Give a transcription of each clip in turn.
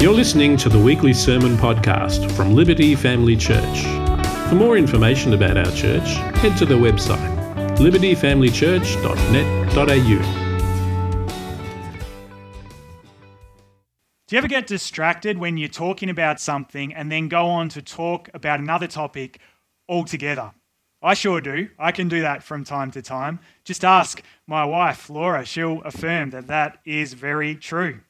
You're listening to the weekly sermon podcast from Liberty Family Church. For more information about our church, head to the website libertyfamilychurch.net.au. Do you ever get distracted when you're talking about something and then go on to talk about another topic altogether? I sure do. I can do that from time to time. Just ask my wife, Laura. She'll affirm that that is very true.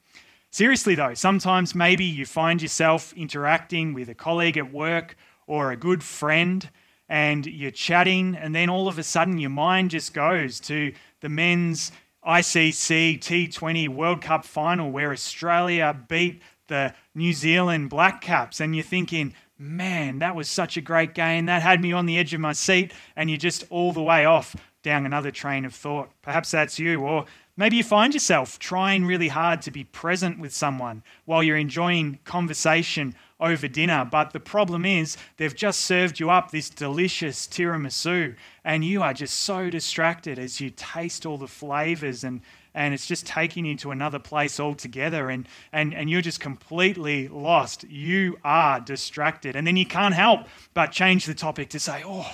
Seriously, though, sometimes maybe you find yourself interacting with a colleague at work or a good friend and you're chatting, and then all of a sudden your mind just goes to the men's ICC T20 World Cup final where Australia beat the New Zealand Black Caps, and you're thinking, man, that was such a great game. That had me on the edge of my seat, and you're just all the way off down another train of thought. Perhaps that's you, or Maybe you find yourself trying really hard to be present with someone while you're enjoying conversation over dinner, but the problem is they've just served you up this delicious tiramisu, and you are just so distracted as you taste all the flavors and and it's just taking you to another place altogether and, and, and you're just completely lost. You are distracted. And then you can't help but change the topic to say, Oh,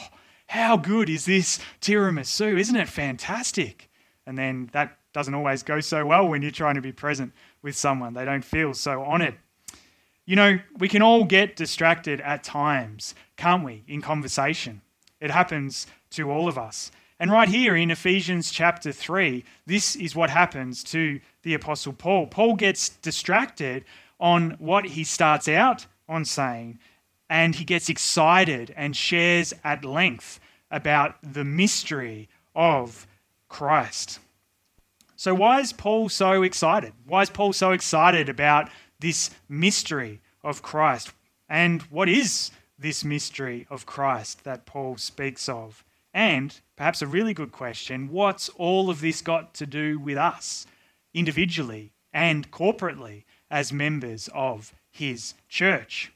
how good is this tiramisu? Isn't it fantastic? And then that doesn't always go so well when you're trying to be present with someone. They don't feel so honored. You know, we can all get distracted at times, can't we, in conversation? It happens to all of us. And right here in Ephesians chapter 3, this is what happens to the Apostle Paul. Paul gets distracted on what he starts out on saying, and he gets excited and shares at length about the mystery of Christ. So, why is Paul so excited? Why is Paul so excited about this mystery of Christ? And what is this mystery of Christ that Paul speaks of? And perhaps a really good question what's all of this got to do with us individually and corporately as members of his church?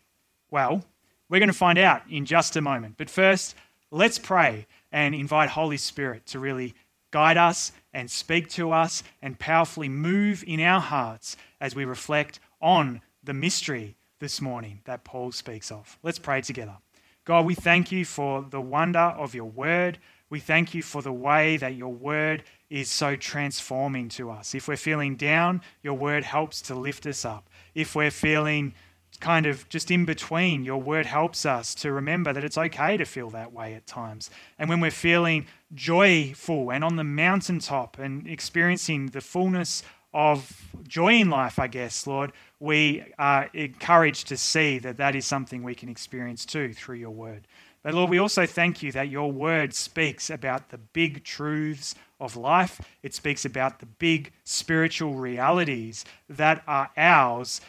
Well, we're going to find out in just a moment. But first, let's pray and invite Holy Spirit to really guide us and speak to us and powerfully move in our hearts as we reflect on the mystery this morning that Paul speaks of. Let's pray together. God, we thank you for the wonder of your word. We thank you for the way that your word is so transforming to us. If we're feeling down, your word helps to lift us up. If we're feeling kind of just in between, your word helps us to remember that it's okay to feel that way at times. And when we're feeling joyful and on the mountaintop and experiencing the fullness of joy in life, I guess, Lord, we are encouraged to see that that is something we can experience too through your word. But Lord, we also thank you that your word speaks about the big truths of life. It speaks about the big spiritual realities that are ours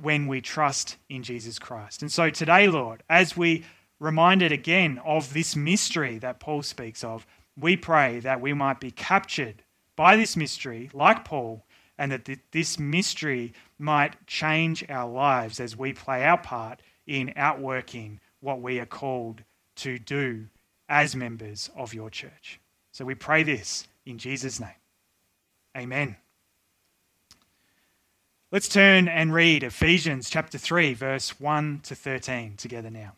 when we trust in Jesus Christ. And so today, Lord, as we reminded again of this mystery that Paul speaks of, we pray that we might be captured by this mystery, like Paul, and that this mystery might change our lives as we play our part in outworking what we are called to do as members of your church. So we pray this in Jesus' name. Amen. Let's turn and read Ephesians chapter 3, verse 1 to 13 together now.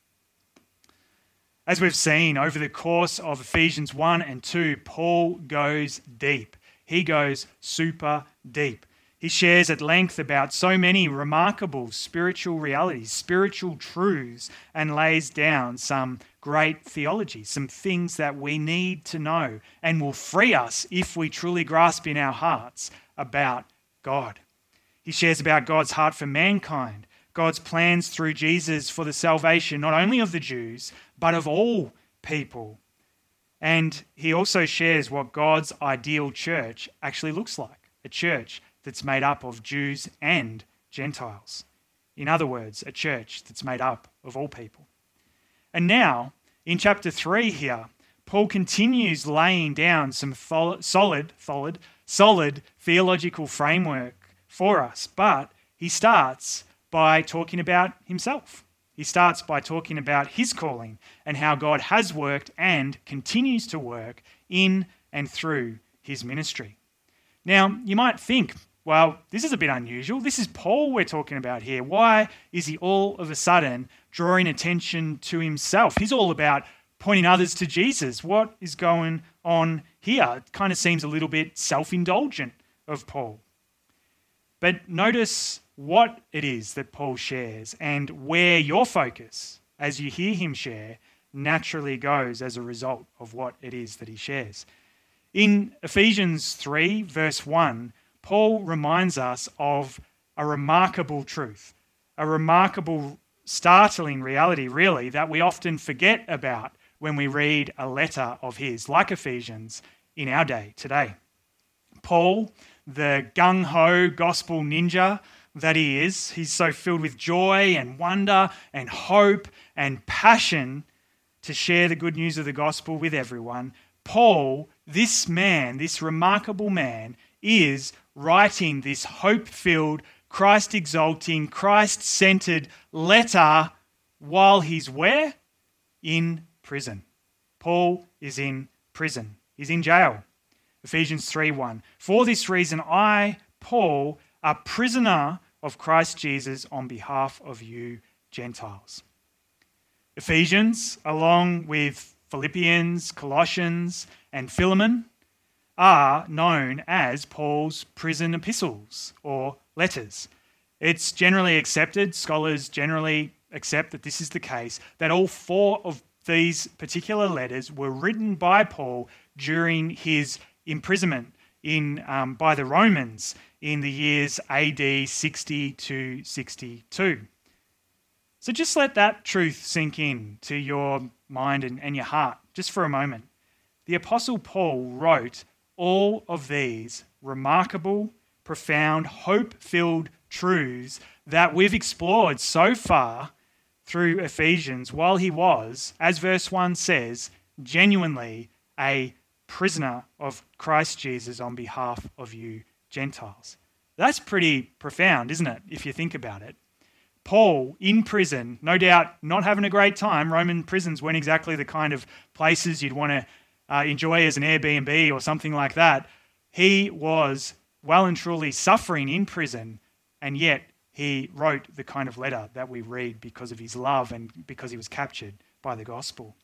As we've seen over the course of Ephesians 1 and 2, Paul goes deep. He goes super deep. He shares at length about so many remarkable spiritual realities, spiritual truths, and lays down some great theology, some things that we need to know and will free us if we truly grasp in our hearts about God. He shares about God's heart for mankind, God's plans through Jesus for the salvation not only of the Jews, but of all people. And he also shares what God's ideal church actually looks like a church that's made up of Jews and Gentiles. In other words, a church that's made up of all people. And now, in chapter 3 here, Paul continues laying down some solid, solid, solid theological framework for us, but he starts by talking about himself. He starts by talking about his calling and how God has worked and continues to work in and through his ministry. Now, you might think, well, this is a bit unusual. This is Paul we're talking about here. Why is he all of a sudden drawing attention to himself? He's all about pointing others to Jesus. What is going on here? It kind of seems a little bit self indulgent of Paul. But notice what it is that Paul shares and where your focus, as you hear him share, naturally goes as a result of what it is that he shares. In Ephesians 3, verse 1, Paul reminds us of a remarkable truth, a remarkable, startling reality, really, that we often forget about when we read a letter of his, like Ephesians, in our day today. Paul, the gung ho gospel ninja, that he is. He's so filled with joy and wonder and hope and passion to share the good news of the gospel with everyone. Paul, this man, this remarkable man, is writing this hope filled, Christ exalting, Christ centered letter while he's where? In prison. Paul is in prison. He's in jail. Ephesians 3 1. For this reason, I, Paul, a prisoner of Christ Jesus on behalf of you Gentiles. Ephesians, along with Philippians, Colossians, and Philemon, are known as Paul's prison epistles or letters. It's generally accepted, scholars generally accept that this is the case, that all four of these particular letters were written by Paul during his imprisonment in, um, by the Romans in the years AD 60 to 62. So just let that truth sink in to your mind and, and your heart just for a moment. The Apostle Paul wrote all of these remarkable, profound, hope filled truths that we've explored so far through Ephesians while he was, as verse 1 says, genuinely a prisoner of Christ Jesus on behalf of you Gentiles. That's pretty profound, isn't it, if you think about it? Paul in prison, no doubt not having a great time. Roman prisons weren't exactly the kind of places you'd want to uh, enjoy as an Airbnb or something like that. He was well and truly suffering in prison, and yet he wrote the kind of letter that we read because of his love and because he was captured by the gospel.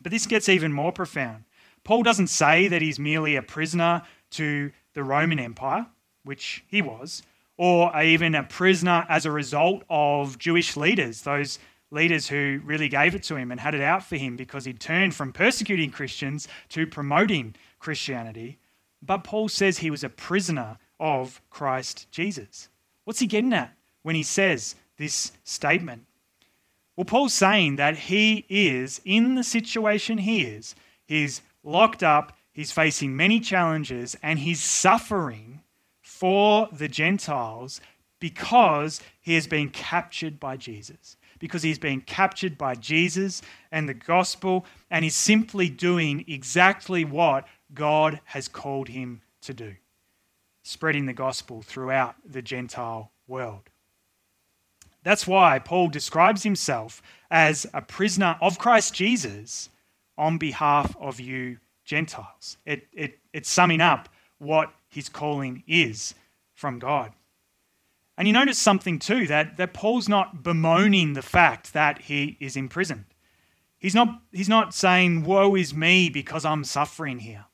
But this gets even more profound. Paul doesn't say that he's merely a prisoner to the Roman Empire, which he was, or even a prisoner as a result of Jewish leaders, those leaders who really gave it to him and had it out for him because he turned from persecuting Christians to promoting Christianity. But Paul says he was a prisoner of Christ Jesus. What's he getting at when he says this statement? Well, Paul's saying that he is, in the situation he is, he's locked up, he's facing many challenges, and he's suffering for the Gentiles because he has been captured by Jesus. Because he's been captured by Jesus and the gospel, and he's simply doing exactly what God has called him to do spreading the gospel throughout the Gentile world. That's why Paul describes himself as a prisoner of Christ Jesus on behalf of you Gentiles. It, it, it's summing up what his calling is from God. And you notice something too that, that Paul's not bemoaning the fact that he is imprisoned. He's not, he's not saying, Woe is me because I'm suffering here.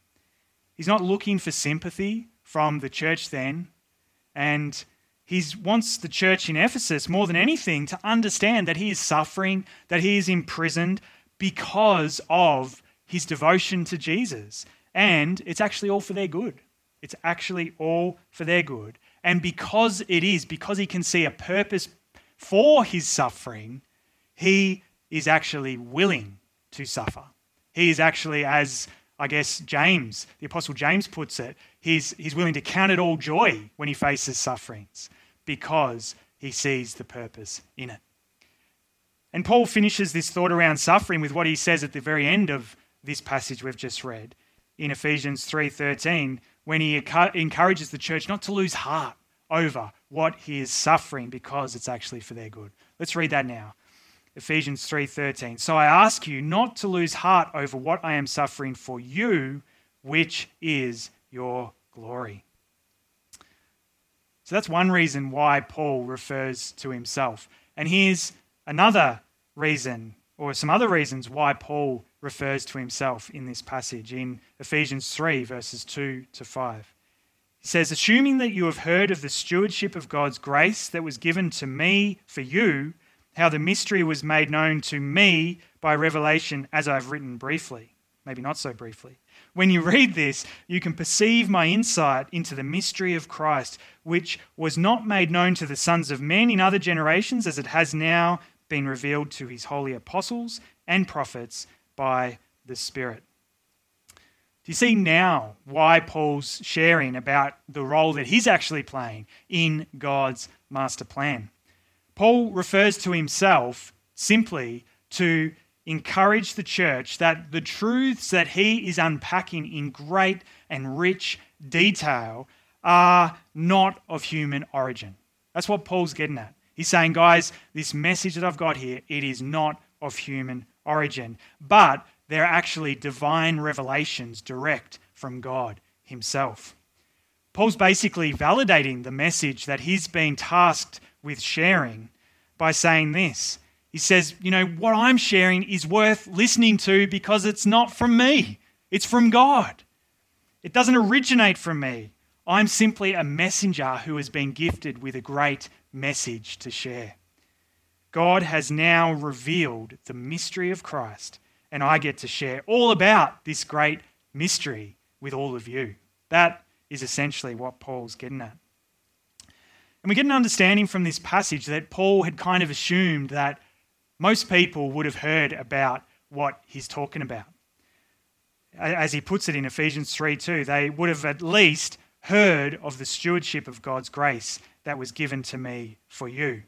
He's not looking for sympathy from the church then. And he wants the church in Ephesus, more than anything, to understand that he is suffering, that he is imprisoned because of his devotion to Jesus. And it's actually all for their good. It's actually all for their good. And because it is, because he can see a purpose for his suffering, he is actually willing to suffer. He is actually, as I guess James, the Apostle James puts it, he's, he's willing to count it all joy when he faces sufferings because he sees the purpose in it. And Paul finishes this thought around suffering with what he says at the very end of this passage we've just read in Ephesians 3:13 when he encourages the church not to lose heart over what he is suffering because it's actually for their good. Let's read that now. Ephesians 3:13. So I ask you not to lose heart over what I am suffering for you, which is your glory. So that's one reason why Paul refers to himself. And here's another reason, or some other reasons why Paul refers to himself in this passage in Ephesians 3, verses 2 to 5. He says, Assuming that you have heard of the stewardship of God's grace that was given to me for you, how the mystery was made known to me by revelation, as I've written briefly, maybe not so briefly. When you read this, you can perceive my insight into the mystery of Christ, which was not made known to the sons of men in other generations, as it has now been revealed to his holy apostles and prophets by the Spirit. Do you see now why Paul's sharing about the role that he's actually playing in God's master plan? Paul refers to himself simply to encourage the church that the truths that he is unpacking in great and rich detail are not of human origin. That's what Paul's getting at. He's saying, guys, this message that I've got here, it is not of human origin, but they're actually divine revelations direct from God Himself. Paul's basically validating the message that he's been tasked with sharing by saying this. He says, You know, what I'm sharing is worth listening to because it's not from me, it's from God. It doesn't originate from me. I'm simply a messenger who has been gifted with a great message to share. God has now revealed the mystery of Christ, and I get to share all about this great mystery with all of you. That is essentially what Paul's getting at. And we get an understanding from this passage that Paul had kind of assumed that most people would have heard about what he's talking about. As he puts it in Ephesians 3 2, they would have at least heard of the stewardship of God's grace that was given to me for you.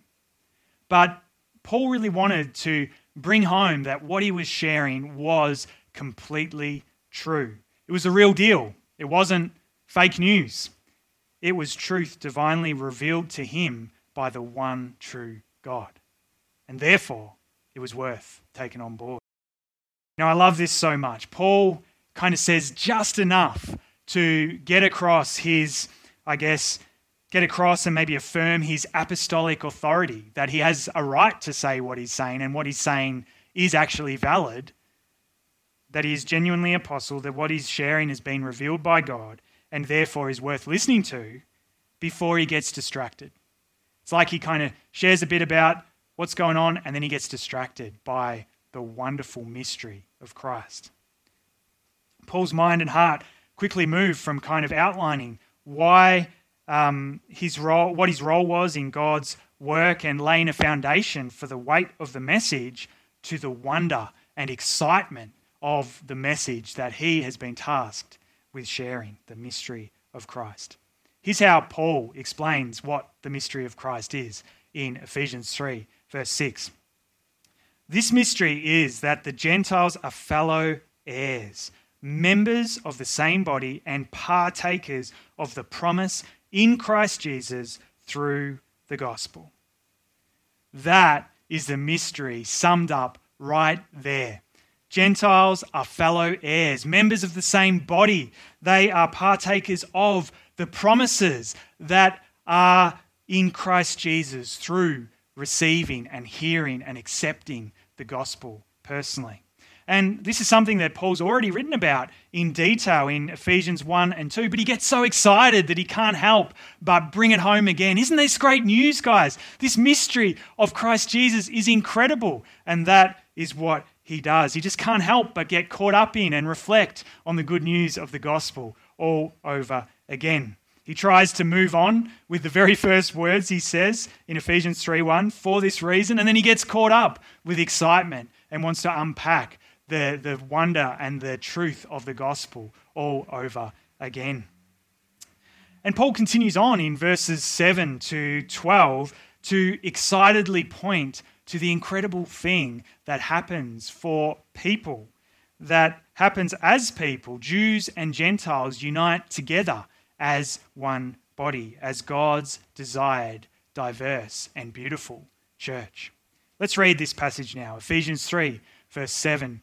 But Paul really wanted to bring home that what he was sharing was completely true. It was a real deal, it wasn't fake news. It was truth divinely revealed to him by the one true God. And therefore, it was worth taking on board. Now, I love this so much. Paul kind of says just enough to get across his, I guess, get across and maybe affirm his apostolic authority, that he has a right to say what he's saying and what he's saying is actually valid, that he is genuinely apostle, that what he's sharing has been revealed by God, and therefore is worth listening to before he gets distracted. It's like he kind of shares a bit about what's going on and then he gets distracted by the wonderful mystery of Christ. Paul's mind and heart quickly move from kind of outlining why um, his role, what his role was in God's work and laying a foundation for the weight of the message to the wonder and excitement of the message that he has been tasked with sharing the mystery of Christ. Here's how Paul explains what the mystery of Christ is in Ephesians 3, verse 6. This mystery is that the Gentiles are fellow heirs, members of the same body and partakers of the promise in Christ Jesus through the gospel. That is the mystery summed up right there. Gentiles are fellow heirs, members of the same body. They are partakers of the promises that are in Christ Jesus through receiving and hearing and accepting the gospel personally. And this is something that Paul's already written about in detail in Ephesians 1 and 2, but he gets so excited that he can't help but bring it home again. Isn't this great news, guys? This mystery of Christ Jesus is incredible, and that is what he does. He just can't help but get caught up in and reflect on the good news of the gospel all over again. He tries to move on with the very first words he says in Ephesians 3:1 for this reason and then he gets caught up with excitement and wants to unpack the, the wonder and the truth of the gospel all over again. And Paul continues on in verses 7 to 12 to excitedly point to the incredible thing that happens for people, that happens as people, Jews and Gentiles, unite together as one body, as God's desired, diverse, and beautiful church. Let's read this passage now Ephesians 3, verse 7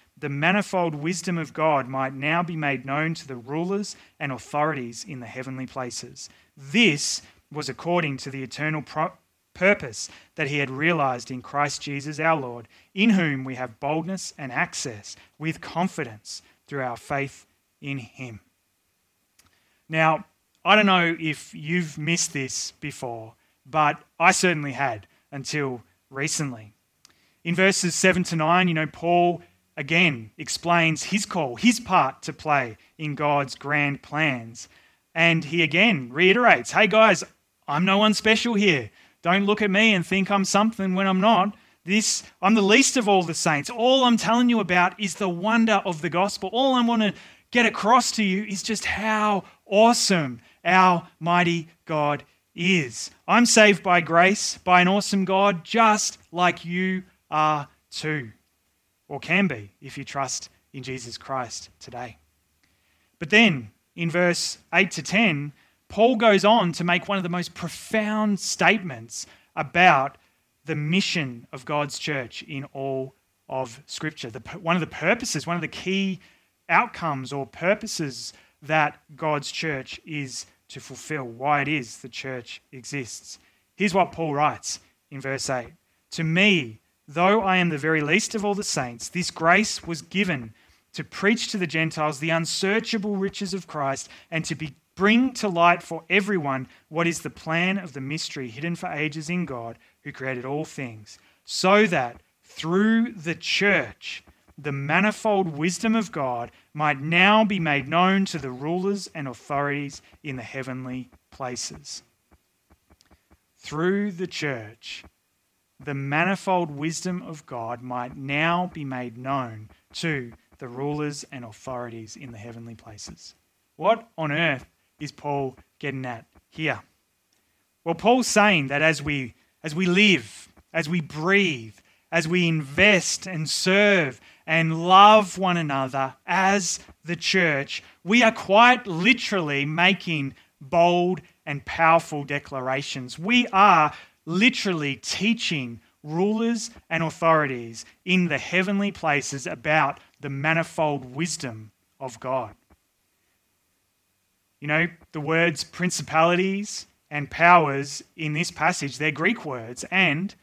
the manifold wisdom of God might now be made known to the rulers and authorities in the heavenly places. This was according to the eternal pro- purpose that he had realized in Christ Jesus our Lord, in whom we have boldness and access with confidence through our faith in him. Now, I don't know if you've missed this before, but I certainly had until recently. In verses 7 to 9, you know, Paul again explains his call, his part to play in God's grand plans. And he again reiterates hey, guys, I'm no one special here. Don't look at me and think I'm something when I'm not. This, I'm the least of all the saints. All I'm telling you about is the wonder of the gospel. All I want to get across to you is just how awesome our mighty God is. I'm saved by grace, by an awesome God, just like you are too or can be if you trust in Jesus Christ today. But then in verse 8 to 10, Paul goes on to make one of the most profound statements about the mission of God's church in all of Scripture. The, one of the purposes, one of the key outcomes or purposes that God's church is to fulfill, why it is the church exists. Here's what Paul writes in verse 8 To me, Though I am the very least of all the saints, this grace was given to preach to the Gentiles the unsearchable riches of Christ and to be, bring to light for everyone what is the plan of the mystery hidden for ages in God who created all things, so that through the church the manifold wisdom of God might now be made known to the rulers and authorities in the heavenly places. Through the church, the manifold wisdom of God might now be made known to the rulers and authorities in the heavenly places. What on earth is Paul getting at here? Well, Paul's saying that as we as we live, as we breathe, as we invest and serve and love one another as the church, we are quite literally making bold and powerful declarations. We are literally teaching rulers and authorities in the heavenly places about the manifold wisdom of God. You know, the words principalities and powers in this passage, they're Greek words, and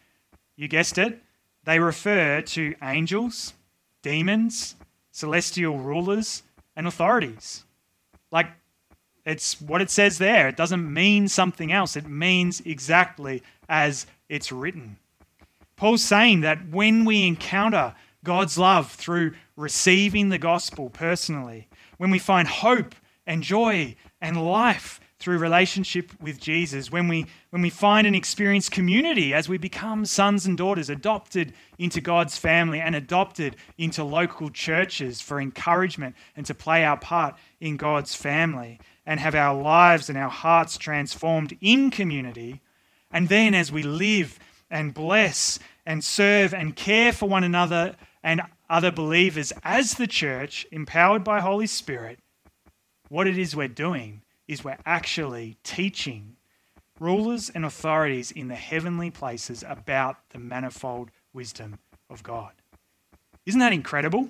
you guessed it, they refer to angels, demons, celestial rulers, and authorities. Like, it's what it says there. It doesn't mean something else, it means exactly as it's written. Paul's saying that when we encounter God's love through receiving the gospel personally, when we find hope and joy and life through relationship with Jesus, when we, when we find and experience community as we become sons and daughters, adopted into God's family and adopted into local churches for encouragement and to play our part in God's family and have our lives and our hearts transformed in community. And then as we live and bless and serve and care for one another and other believers as the church, empowered by Holy Spirit, what it is we're doing is we're actually teaching rulers and authorities in the heavenly places about the manifold wisdom of God. Isn't that incredible?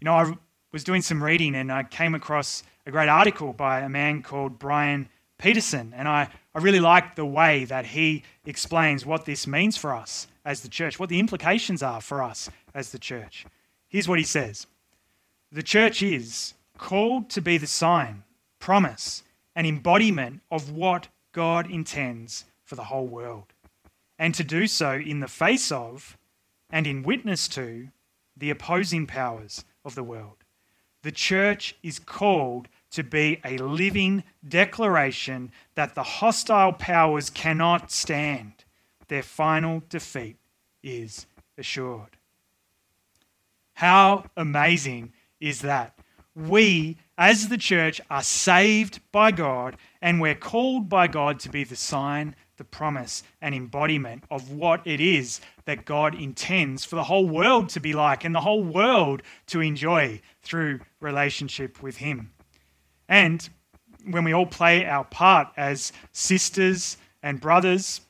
You know, I was doing some reading and I came across a great article by a man called Brian Peterson, and I, I really like the way that he explains what this means for us as the church, what the implications are for us as the church. Here's what he says The church is called to be the sign promise, and embodiment of what God intends for the whole world, and to do so in the face of and in witness to the opposing powers of the world. The church is called to be a living declaration that the hostile powers cannot stand. Their final defeat is assured. How amazing is that? We as the church, are saved by God and we're called by God to be the sign, the promise, and embodiment of what it is that God intends for the whole world to be like and the whole world to enjoy through relationship with Him. And when we all play our part as sisters and brothers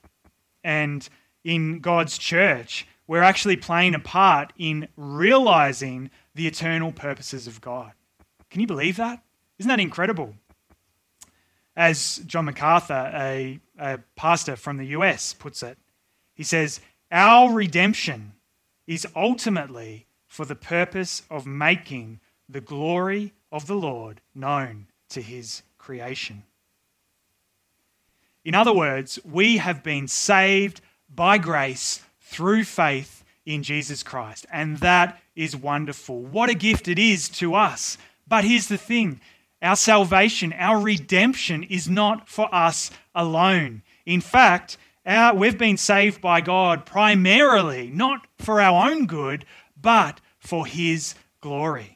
and in God's church, we're actually playing a part in realizing the eternal purposes of God. Can you believe that? Isn't that incredible? As John MacArthur, a, a pastor from the US, puts it, he says, Our redemption is ultimately for the purpose of making the glory of the Lord known to his creation. In other words, we have been saved by grace through faith in Jesus Christ. And that is wonderful. What a gift it is to us but here's the thing our salvation, our redemption is not for us alone. In fact, our, we've been saved by God primarily, not for our own good, but for His glory.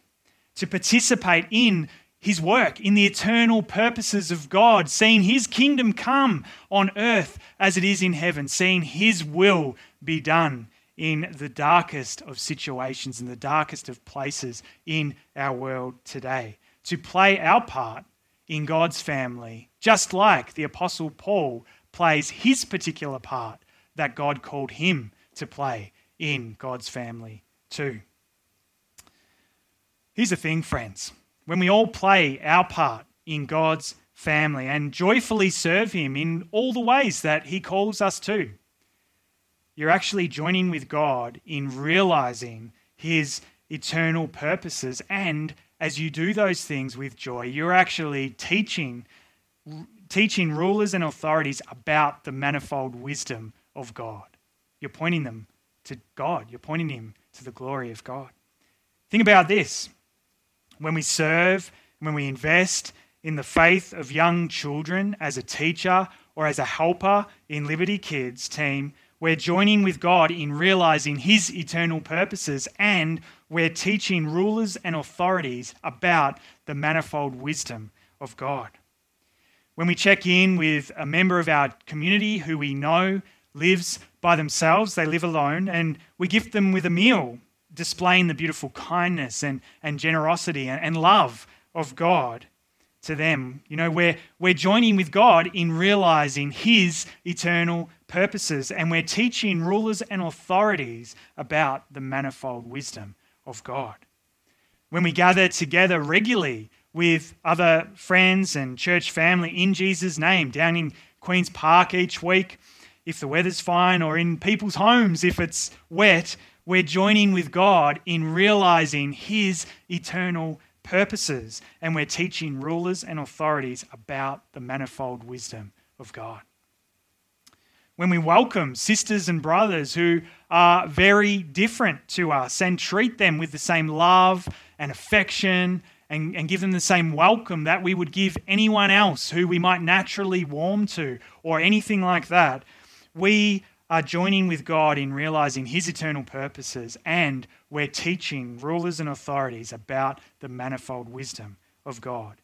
To participate in His work, in the eternal purposes of God, seeing His kingdom come on earth as it is in heaven, seeing His will be done in the darkest of situations, in the darkest of places in our world today. To play our part in God's family, just like the Apostle Paul plays his particular part that God called him to play in God's family too. Here's the thing, friends. When we all play our part in God's family and joyfully serve Him in all the ways that He calls us to, you're actually joining with God in realizing His eternal purposes. And as you do those things with joy, you're actually teaching, teaching rulers and authorities about the manifold wisdom of God. You're pointing them to God, you're pointing Him to the glory of God. Think about this when we serve, when we invest in the faith of young children as a teacher or as a helper in Liberty Kids team, we're joining with God in realizing His eternal purposes, and we're teaching rulers and authorities about the manifold wisdom of God. When we check in with a member of our community who we know lives by themselves, they live alone, and we gift them with a meal, displaying the beautiful kindness and, and generosity and, and love of God to them. You know, we're, we're joining with God in realizing His eternal purposes, and we're teaching rulers and authorities about the manifold wisdom of God. When we gather together regularly with other friends and church family in Jesus' name down in Queen's Park each week, if the weather's fine, or in people's homes if it's wet, we're joining with God in realizing His eternal purposes, and we're teaching rulers and authorities about the manifold wisdom of God. When we welcome sisters and brothers who are very different to us and treat them with the same love and affection and, and give them the same welcome that we would give anyone else who we might naturally warm to or anything like that. We are joining with God in realizing His eternal purposes, and we're teaching rulers and authorities about the manifold wisdom of God.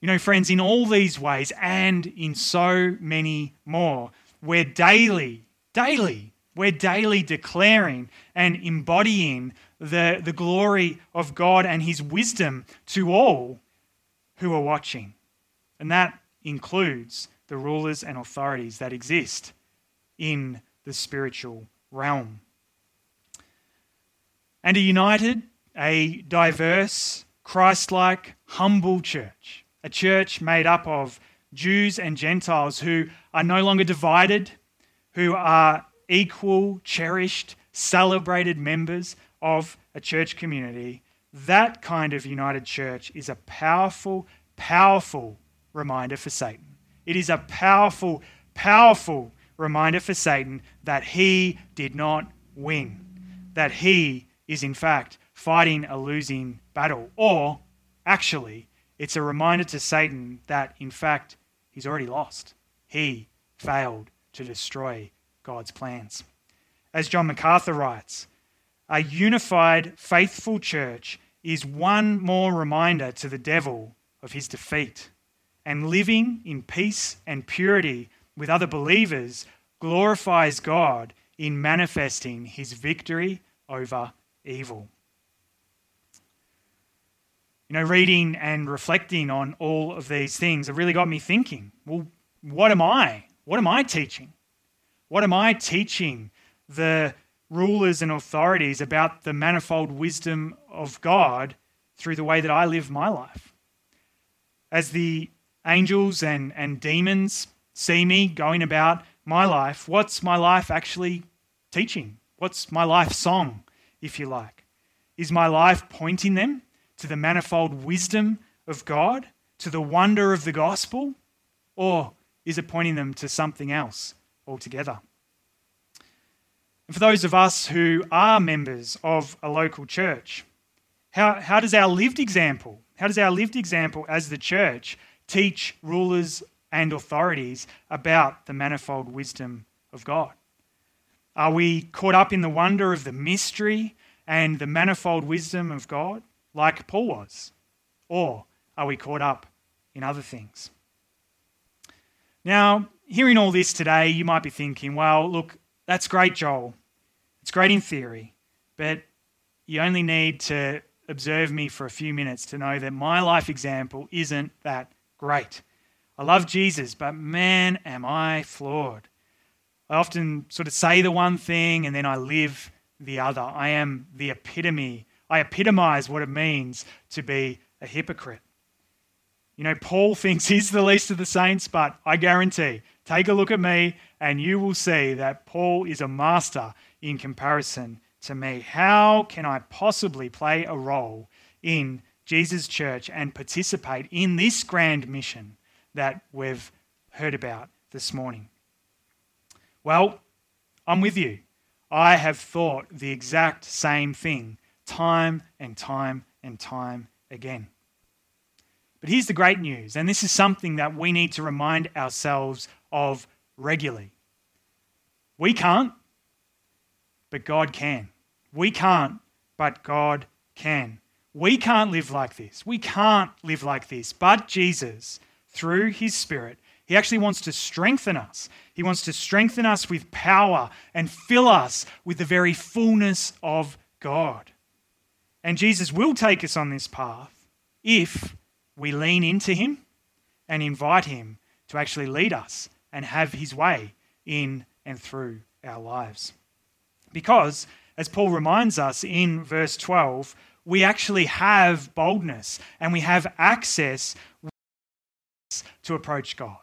You know, friends, in all these ways and in so many more, we're daily, daily, we're daily declaring and embodying the, the glory of God and His wisdom to all who are watching. And that includes the rulers and authorities that exist in the spiritual realm. And a united, a diverse, Christ like, humble church, a church made up of Jews and Gentiles who are no longer divided, who are equal, cherished, celebrated members of a church community, that kind of united church is a powerful, powerful reminder for Satan. It is a powerful, powerful reminder for Satan that he did not win, that he is in fact fighting a losing battle. Or, actually, it's a reminder to Satan that in fact he's already lost. He failed to destroy God's plans. As John MacArthur writes, a unified, faithful church is one more reminder to the devil of his defeat. And living in peace and purity with other believers glorifies God in manifesting his victory over evil. You know, reading and reflecting on all of these things have really got me thinking well, what am I? What am I teaching? What am I teaching the rulers and authorities about the manifold wisdom of God through the way that I live my life. As the angels and, and demons see me going about my life, what's my life actually teaching? What's my life song, if you like? Is my life pointing them to the manifold wisdom of God, to the wonder of the gospel, or is it pointing them to something else altogether? And for those of us who are members of a local church, how, how does our lived example, how does our lived example as the church teach rulers and authorities about the manifold wisdom of God? Are we caught up in the wonder of the mystery and the manifold wisdom of God, like Paul was? Or are we caught up in other things? Now, hearing all this today, you might be thinking, well, look, that's great, Joel. It's great in theory, but you only need to observe me for a few minutes to know that my life example isn't that great. I love Jesus, but man, am I flawed. I often sort of say the one thing and then I live the other. I am the epitome. I epitomize what it means to be a hypocrite. You know, Paul thinks he's the least of the saints, but I guarantee, take a look at me and you will see that Paul is a master in comparison to me. How can I possibly play a role in Jesus' church and participate in this grand mission that we've heard about this morning? Well, I'm with you. I have thought the exact same thing time and time and time again. But here's the great news, and this is something that we need to remind ourselves of regularly. We can't, but God can. We can't, but God can. We can't live like this. We can't live like this. But Jesus, through his Spirit, he actually wants to strengthen us. He wants to strengthen us with power and fill us with the very fullness of God. And Jesus will take us on this path if we lean into him and invite him to actually lead us and have his way in and through our lives. Because, as Paul reminds us in verse 12, we actually have boldness and we have access to approach God.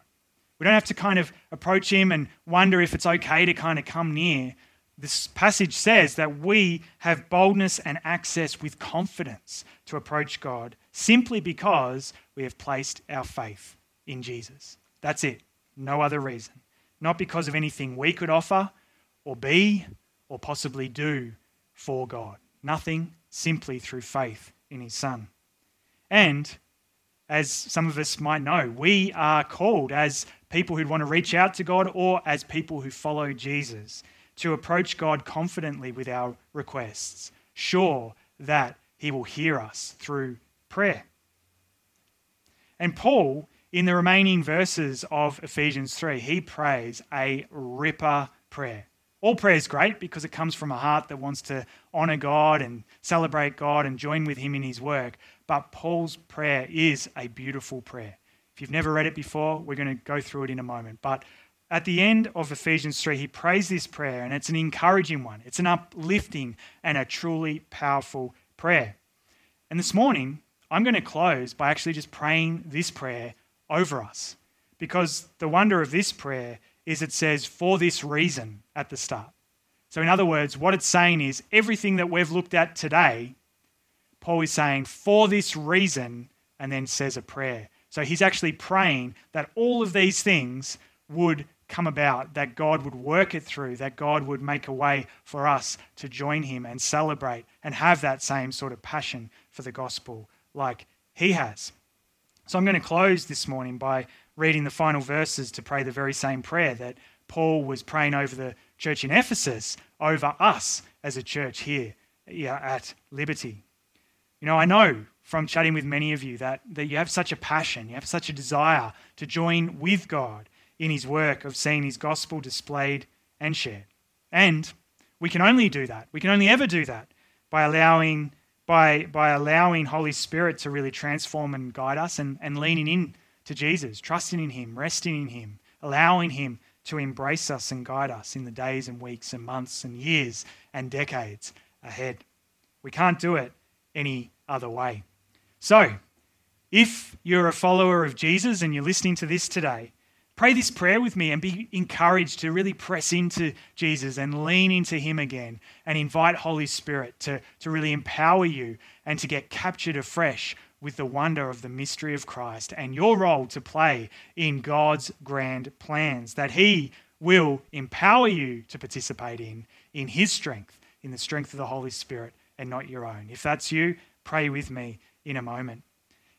We don't have to kind of approach Him and wonder if it's okay to kind of come near. This passage says that we have boldness and access with confidence to approach God simply because we have placed our faith in Jesus. That's it. No other reason. Not because of anything we could offer or be or possibly do for God. Nothing, simply through faith in His Son. And as some of us might know, we are called as people who want to reach out to God or as people who follow Jesus to approach God confidently with our requests, sure that He will hear us through prayer. And Paul, in the remaining verses of Ephesians 3, he prays a ripper prayer. All prayer is great because it comes from a heart that wants to honor God and celebrate God and join with Him in His work. But Paul's prayer is a beautiful prayer. If you've never read it before, we're going to go through it in a moment. But at the end of Ephesians 3, he prays this prayer, and it's an encouraging one. It's an uplifting and a truly powerful prayer. And this morning, I'm going to close by actually just praying this prayer over us. Because the wonder of this prayer is it says, for this reason at the start. So, in other words, what it's saying is everything that we've looked at today, Paul is saying, for this reason, and then says a prayer. So, he's actually praying that all of these things would come about, that God would work it through, that God would make a way for us to join Him and celebrate and have that same sort of passion for the gospel like He has. So I'm going to close this morning by reading the final verses to pray the very same prayer that Paul was praying over the church in Ephesus, over us as a church here at Liberty. You know, I know from chatting with many of you that, that you have such a passion, you have such a desire to join with God in his work of seeing his gospel displayed and shared. And we can only do that. We can only ever do that by allowing by, by allowing Holy Spirit to really transform and guide us and, and leaning in to Jesus, trusting in him, resting in him, allowing him to embrace us and guide us in the days and weeks and months and years and decades ahead. We can't do it any other way. So, if you're a follower of Jesus and you're listening to this today, Pray this prayer with me and be encouraged to really press into Jesus and lean into Him again and invite Holy Spirit to, to really empower you and to get captured afresh with the wonder of the mystery of Christ and your role to play in God's grand plans that He will empower you to participate in, in His strength, in the strength of the Holy Spirit and not your own. If that's you, pray with me in a moment.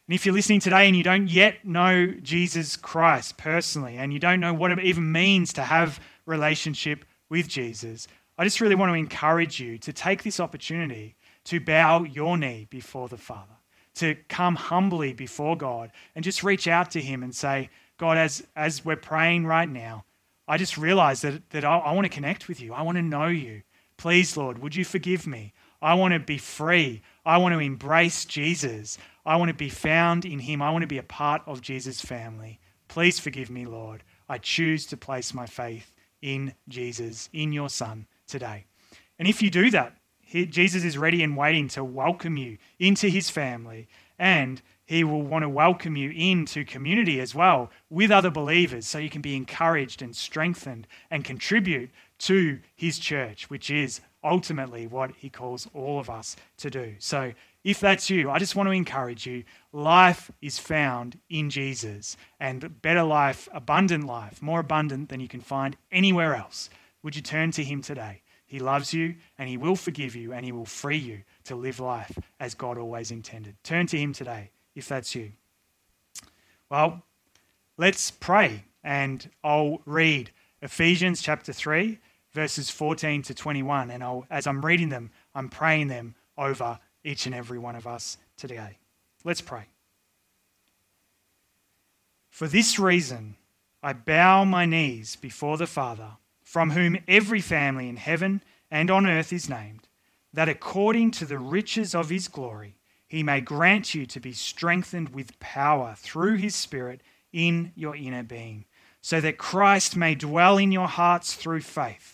And if you're listening today and you don't yet know Jesus Christ personally, and you don't know what it even means to have relationship with Jesus, I just really want to encourage you to take this opportunity to bow your knee before the Father, to come humbly before God and just reach out to Him and say, God, as, as we're praying right now, I just realize that, that I, I want to connect with you. I want to know you. Please, Lord, would you forgive me? I want to be free. I want to embrace Jesus. I want to be found in him. I want to be a part of Jesus' family. Please forgive me, Lord. I choose to place my faith in Jesus, in your Son today. And if you do that, Jesus is ready and waiting to welcome you into his family, and he will want to welcome you into community as well with other believers so you can be encouraged and strengthened and contribute to his church, which is ultimately what he calls all of us to do. So if that's you, I just want to encourage you. Life is found in Jesus, and better life, abundant life, more abundant than you can find anywhere else. Would you turn to Him today? He loves you, and He will forgive you, and He will free you to live life as God always intended. Turn to Him today, if that's you. Well, let's pray, and I'll read Ephesians chapter 3, verses 14 to 21, and I'll, as I'm reading them, I'm praying them over each and every one of us today. Let's pray. For this reason, I bow my knees before the Father, from whom every family in heaven and on earth is named, that according to the riches of his glory, he may grant you to be strengthened with power through his Spirit in your inner being, so that Christ may dwell in your hearts through faith,